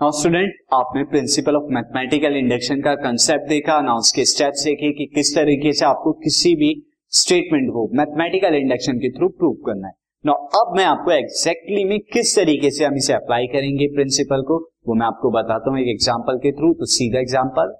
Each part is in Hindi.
नाउ स्टूडेंट आपने प्रिंसिपल ऑफ़ मैथमेटिकल इंडक्शन का कंसेप्ट देखा ना उसके स्टेप्स देखे कि किस तरीके से आपको किसी भी स्टेटमेंट को मैथमेटिकल इंडक्शन के थ्रू प्रूव करना है। नाउ अब मैं आपको एग्जैक्टली exactly में किस तरीके से हम इसे अप्लाई करेंगे प्रिंसिपल को, वो मैं आपको बताता हूँ एक एग्जांपल के थ्रू तो सीधा एग्जांपल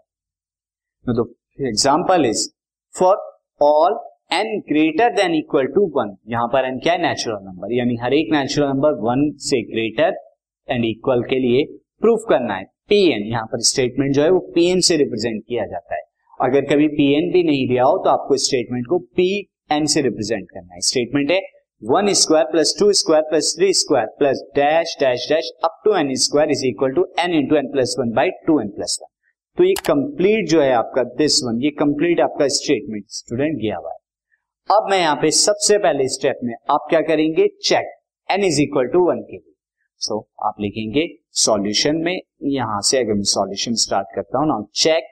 तो example is for all N greater than equal to one यहाँ पर एन क्या है नेचुरल नंबर यानी हर एक नेचुरल नंबर वन से ग्रेटर एंड इक्वल के लिए प्रूफ करना है। पीएन यहाँ पर स्टेटमेंट जो है वो पीएन से रिप्रेजेंट किया जाता है। अगर कभी पीएन भी नहीं दिया हो तो आपको स्टेटमेंट को पी एन से रिप्रेजेंट करना है। स्टेटमेंट है one square plus two square plus three square plus dash dash dash up to N square is equal to N into N plus one by two N plus one तो ये कंप्लीट जो है आपका दिस वन ये कंप्लीट आपका स्टेटमेंट स्टूडेंट गया हुआ है। अब मैं यहाँ पे सबसे पहले स्टेप में आप क्या करेंगे? Check N is equal to one के लिए। सो so, आप लिखेंगे सॉल्यूशन में यहाँ से अगर मैं सॉल्यूशन स्टार्ट करता हूँ ना check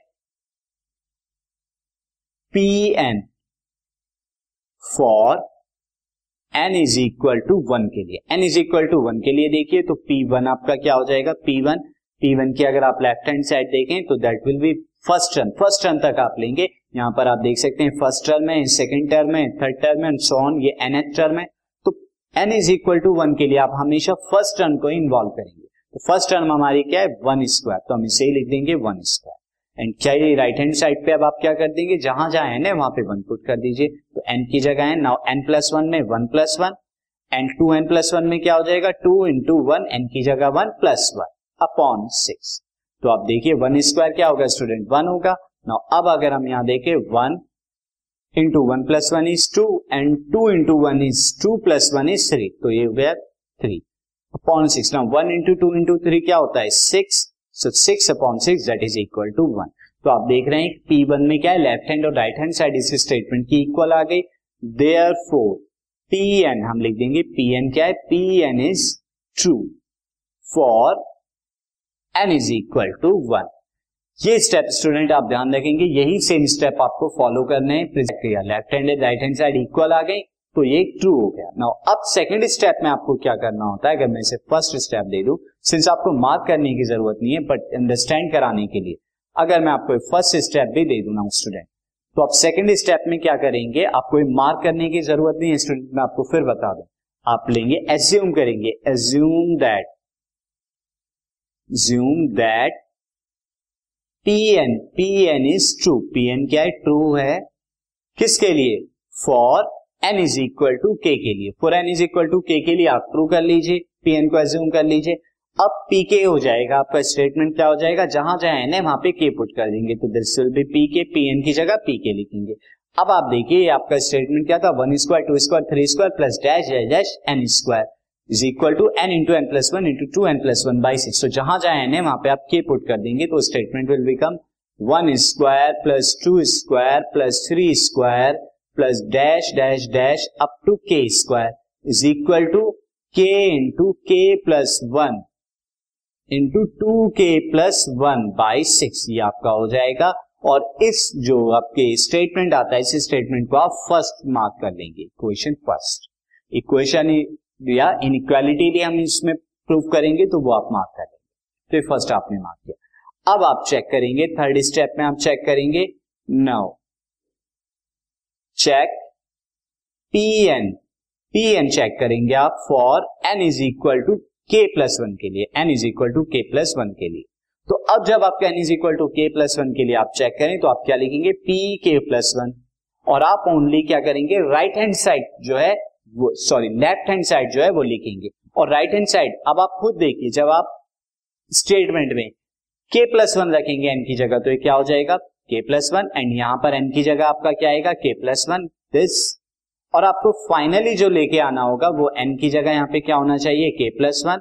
P N for N is equal to one के लिए। N is equal to one के लिए देखिए तो पी वन आपका क्या हो जाएगा? पी वन पी वन की अगर आप लेफ़्ट हैंड साइड देखें तो that will be first term first term तक आप लेंगे। यहाँ पर आप देख सकते हैं फ़र्स्ट टर्म है सेकेंड टर्म है थर्ड टर्म है सोन ये एन एच टर्म है। N is equal to one के लिए आप हमेशा फ़र्स्ट टर्म को इन्वॉल्व करेंगे। तो फ़र्स्ट टर्म हमारी क्या है? वन स्क्वायर तो हम इसे ही लिख देंगे वन स्क्वायर एंड क्या ये राइट हैंड साइड पे अब आप क्या कर देंगे? जहाँ जहाँ एन है, वहाँ पे वन पुट कर दीजिए। तो एन की जगह है नाउ एन प्लस वन में one plus one and two N plus one में क्या हो जाएगा? टू इंटू वन एन की जगह one plus one upon six तो आप देखिए वन स्क्वायर क्या होगा स्टूडेंट वन होगा। नाउ अब अगर हम यहाँ देखें one into one plus one is two and two into one is two plus one is three तो ये हो गया थ्री अपॉन सिक्स ना one into two into three क्या होता है? Six so six upon six that is equal to one तो आप देख रहे हैं पी वन में क्या है? लेफ़्ट हैंड और राइट हैंड साइड इस स्टेटमेंट की इक्वल आ गई. देयर फोर पी एन हम लिख देंगे पी एन क्या है? P N is true for N is equal to one ये स्टेप स्टूडेंट आप ध्यान रखेंगे यही सेम स्टेप आपको फॉलो करने left hand and right hand side equal आ गई तो ये ट्रू हो गया। नाउ अब सेकंड स्टेप में आपको क्या करना होता है? अगर मैं इसे फ़र्स्ट स्टेप दे दूँ सिंस आपको मार्क करने की ज़रूरत नहीं है बट अंडरस्टैंड कराने के लिए, अगर मैं आपको फ़र्स्ट स्टेप भी दे दू ना स्टूडेंट तो आप सेकंड स्टेप में क्या करेंगे? आपको मार्क करने की ज़रूरत नहीं है स्टूडेंट मैं आपको फिर बता दूँ। आप लेंगे एज्यूम करेंगे assume that ज्यूम that P N P N is true P N क्या है? ट्रू है। किसके लिए? For N is equal to K के लिए। For N is equal to K के लिए आप ट्रू कर लीजिए। पी एन को एज्यूम कर लीजिए। अब पी के हो जाएगा। आपका स्टेटमेंट क्या हो जाएगा? जहाँ जहाँ एन है, वहाँ पे के पुट कर देंगे। तो this will be P K P N की जगह पी के लिखेंगे। अब आप देखिए आपका स्टेटमेंट क्या था? One square two square three square plus dash dash N square is equal to N into N plus one into two N plus one by six तो जहाँ जहाँ एन है, वहाँ पे आप के पुट कर देंगे तो statement will become one square plus two square plus three square plus dash dash dash up to K square is equal to K into K plus one into two K plus one by six ये आपका हो जाएगा। और इस जो आपके स्टेटमेंट आता है, इस स्टेटमेंट को आप फ़र्स्ट मार्क कर लेंगे इक्वेशन फ़र्स्ट इक्वेशन या इनइक्वालिटी भी हम इसमें प्रूव करेंगे तो वो आप मार्क करेंगे तो फ़र्स्ट आपने मार्क किया। अब आप चेक करेंगे थर्ड स्टेप में आप चेक करेंगे no check P N P N check करेंगे आप for N is equal to K plus one के लिए। N is equal to K plus one के लिए। तो अब जब आपका N is equal to K plus one के लिए आप चेक करें तो आप क्या लिखेंगे? पी के प्लस वन और आप ओनली क्या करेंगे? राइट हैंड साइड जो है वो सॉरी लेफ़्ट हैंड साइड जो है वो लिखेंगे। और राइट हैंड साइड अब आप खुद देखिए, जब आप स्टेटमेंट में के प्लस वन रखेंगे एन की जगह तो ये क्या हो जाएगा? के प्लस वन एंड यहाँ पर एन की जगह आपका क्या आएगा? के प्लस वन दिस और आपको फाइनली जो लेके आना होगा, वो एन की जगह यहाँ पे क्या होना चाहिए? के प्लस वन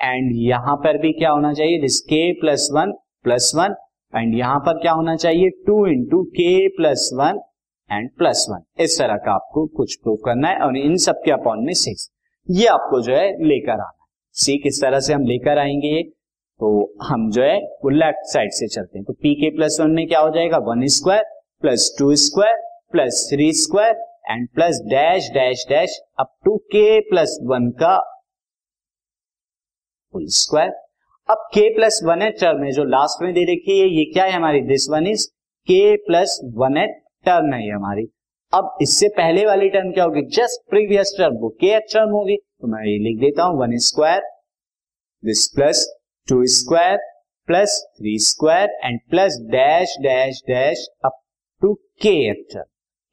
एंड यहाँ पर भी क्या होना चाहिए? This K plus one plus one and यहाँ पर क्या होना चाहिए? Two into K plus one and plus one इस तरह का आपको कुछ प्रूव करना है और इन सब के अपॉन में सिक्स ये आपको जो है लेकर आना है। सी किस तरह से हम लेकर आएँगे? ये तो हम जो है वो लेफ़्ट साइड से चलते हैं। तो पी के प्लस वन में क्या हो जाएगा? One square plus two square plus three square and plus dash dash dash up to K plus one का फुल स्क्वायर अब k plus one at term है जो लास्ट में दे रखी है, ये क्या है हमारी? This one is K plus one at term है ये हमारी। अब इससे पहले वाली टर्म क्या होगी? जस्ट प्रीवियस टर्म वो के टर्म होगी। तो मैं ये लिख देता हूँ one square this plus two square plus three square and plus dash dash dash up to K term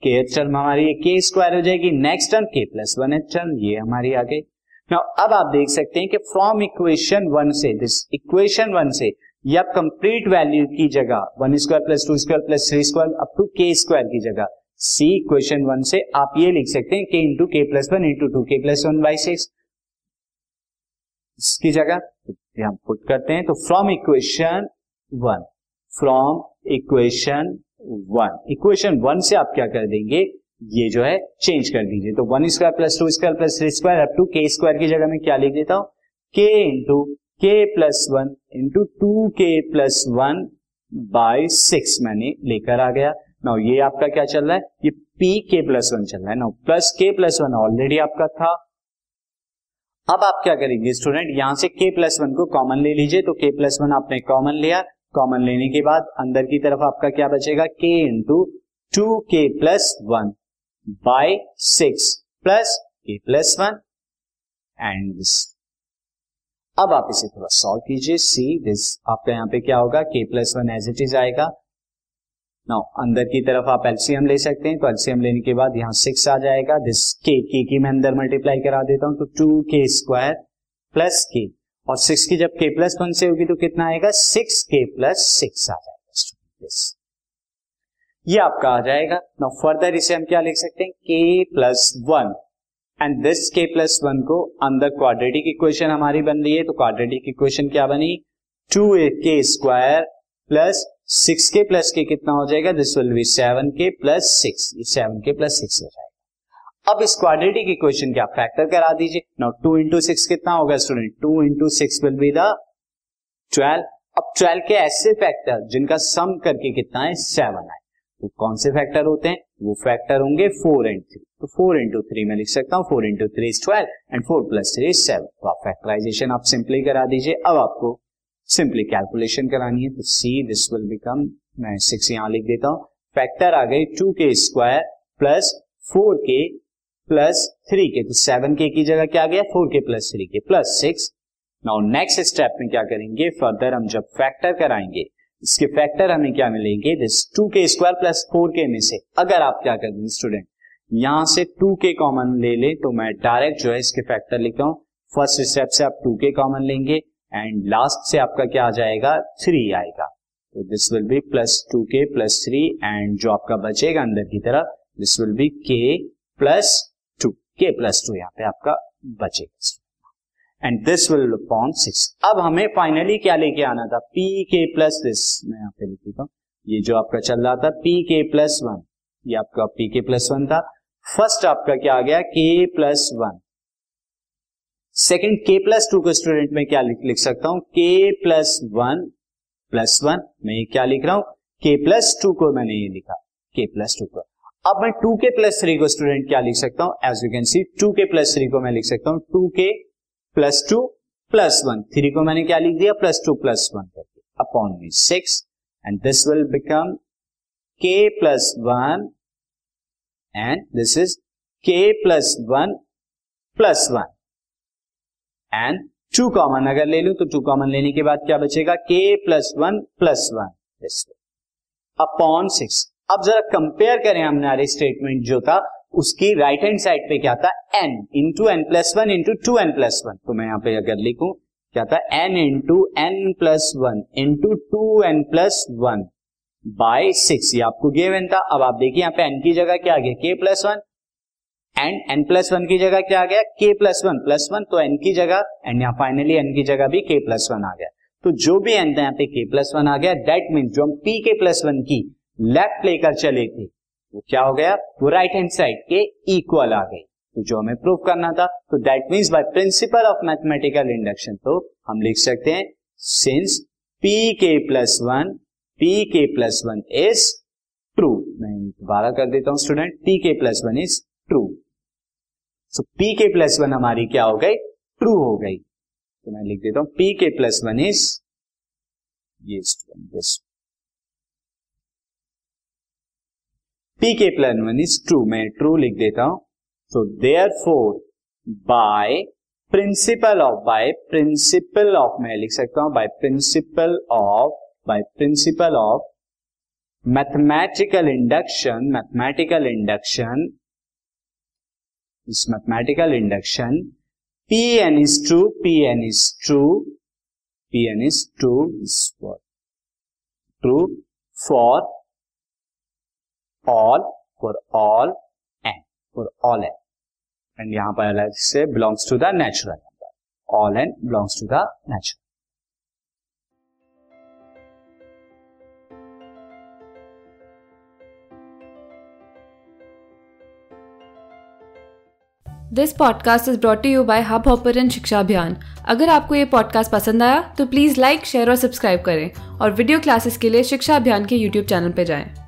K term हमारी के स्क्वायर हो जाएगी। Next term K plus one at term ये हमारी आ गई। अब आप देख सकते हैं कि फ्रॉम इक्वेशन वन से दिस इक्वेशन वन से या कंप्लीट वैल्यू की जगह one square plus two square plus three square up to K square की जगह सी इक्वेशन वन से आप ये लिख सकते हैं k into k plus one into two k plus one by six इसकी जगह हम पुट करते हैं तो from equation one from equation one equation one से आप क्या कर देंगे, ये जो है चेंज कर दीजिए तो one square plus two square plus three square up to k square की जगह में क्या लिख देता हूँ k into k plus one into two k plus one by six मैंने लेकर आ गया। नाउ ये आपका क्या चल रहा है? ये पी के प्लस वन चल रहा है। Now plus k plus one already आपका था। अब आप क्या करेंगे स्टूडेंट यहाँ से के प्लस वन को कॉमन ले लीजिए। तो के प्लस वन आपने कॉमन लिया। कॉमन लेने के बाद अंदर की तरफ़ आपका क्या बचेगा? K into two k plus one by six plus k plus one and अब आप इसे थोड़ा सॉल्व कीजिए। सी दिस आपका यहाँ पे क्या होगा? K plus one as it is आएगा। नाउ अंदर की तरफ़ आप एलसीएम ले सकते हैं। तो एलसीएम लेने के बाद यहाँ सिक्स आ जाएगा। दिस के के की मैं अंदर मल्टीप्लाई करा देता हूँ तो टू के स्क्वायर प्लस के और सिक्स की जब के प्लस वन से होगी तो कितना आएगा? सिक्स के प्लस सिक्स आ जाएगा ये आपका आ जाएगा। नाउ फर्दर इसे हम क्या लिख सकते हैं? K plus one and this k plus one को अंदर क्वाड्रेटिक इक्वेशन हमारी बन रही है तो क्वाड्रेटिक इक्वेशन क्या बनी? Two a k square plus six k plus k कितना हो जाएगा? This will be seven k plus six seven k plus six हो जाएगा। अब इस क्वाड्रेटिक इक्वेशन के आप फैक्टर करा दीजिए। नाउ टू इंटू सिक्स कितना होगा student two into six will be the twelve अब ट्वेल्व के ऐसे फैक्टर जिनका सम करके कितना है? सेवन है। तो कौन से फैक्टर होते हैं? वो फैक्टर होंगे फोर एंड थ्री तो फोर इंटू थ्री में लिख सकता हूँ four into three is twelve and four plus three is seven तो आप फैक्टराइजेशन आप सिंपली करा दीजिए। अब आपको सिंपली कैलकुलेशन करानी है। तो सी दिस विल बिकम मैं सिक्स यहाँ लिख देता हूँ। फैक्टर आ गई two k square plus four k plus three k तो सेवन के की जगह क्या गया? Four k plus three k plus six now next step में क्या करेंगे? फर्दर हम जब फैक्टर कराएँगे इसके फैक्टर हमें क्या मिलेंगे? This two k square plus four k में से। अगर आप क्या कर दें स्टूडेंट यहाँ से टू के कॉमन ले ले तो मैं डायरेक्ट जो है इसके फैक्टर लिखता हूँ। फ़र्स्ट स्टेप से आप टू के कॉमन लेंगे एंड लास्ट से आपका क्या आ जाएगा? थ्री आएगा। तो this will be plus two k plus three and जो आपका बचेगा अंदर की तरफ़ this will be k plus two k plus two यहाँ पे आपका बचेगा। And this will upon six अब हमें फाइनली क्या लेके आना था पी के प्लस दिस मैं यहाँ पे लिख देता हूँ ये जो आपका चल रहा था पी के प्लस वन ये आपका पी के प्लस वन था फ़र्स्ट आपका क्या आ गया k plus one second k plus two को स्टूडेंट में क्या लिख, लिख सकता हूँ के प्लस वन प्लस वन मैं ये क्या लिख रहा हूँ के प्लस टू को मैंने ये लिखा के प्लस टू को अब मैं टू के प्लस थ्री को स्टूडेंट क्या लिख सकता हूँ as you can see two k plus three को मैं लिख सकता हूँ two k plus two plus one. Three को मैंने क्या लिख दिया? प्लस टू प्लस वन करके अपॉन में six. And this will become k plus one and this is k plus one plus one and two common अगर ले लू तो टू कॉमन लेने के बाद क्या बचेगा? K plus one plus one this upon six. अब जरा कंपेयर करें हमने स्टेटमेंट जो था। उसकी राइट हैंड साइड पे क्या था? N into n plus one into two n plus one तो मैं यहाँ पे अगर लिखूं, क्या था? N into n plus one into two n plus one by six ये आपको गिवन था। अब आप देखिए यहाँ पे एन की जगह क्या आ गया? K plus one and n plus one की जगह क्या आ गया? K plus one plus one तो एन की जगह एंड यहाँ फाइनली एन की जगह भी के प्लस वन आ गया। तो जो भी एन था, यहाँ पे के प्लस वन आ गया। दैट मीन जो हम पी के प्लस वन की लेफ़्ट लेकर चले थे वो क्या हो गया? वो राइट हैंड साइड के इक्वल आ गई। तो जो हमें प्रूव करना था तो that means by principle of mathematical induction तो हम लिख सकते हैं since P k plus one P k plus one is true मैं दोबारा कर देता हूँ student P k plus one is true so P k plus one हमारी क्या हो गई? ट्रू हो गई। तो मैं लिख देता हूँ P k plus one is ये student P k plus one is true मैं ट्रू लिख देता हूँ। तो therefore by principle of by principle of मैं लिख सकता हूँ by principle of by principle of mathematical induction mathematical induction इस mathematical induction P n is true P n is true P n is true is true for all for all n for all n and यहाँ पर से belongs to the natural all n belongs to the natural this podcast is brought you by hub hopper शिक्षा अभियान अगर आपको ये पॉडकास्ट पसंद आया तो प्लीज़ लाइक शेयर और सब्सक्राइब करें और वीडियो क्लासेस के लिए शिक्षा अभियान के यूट्यूब चैनल पर जाएँ।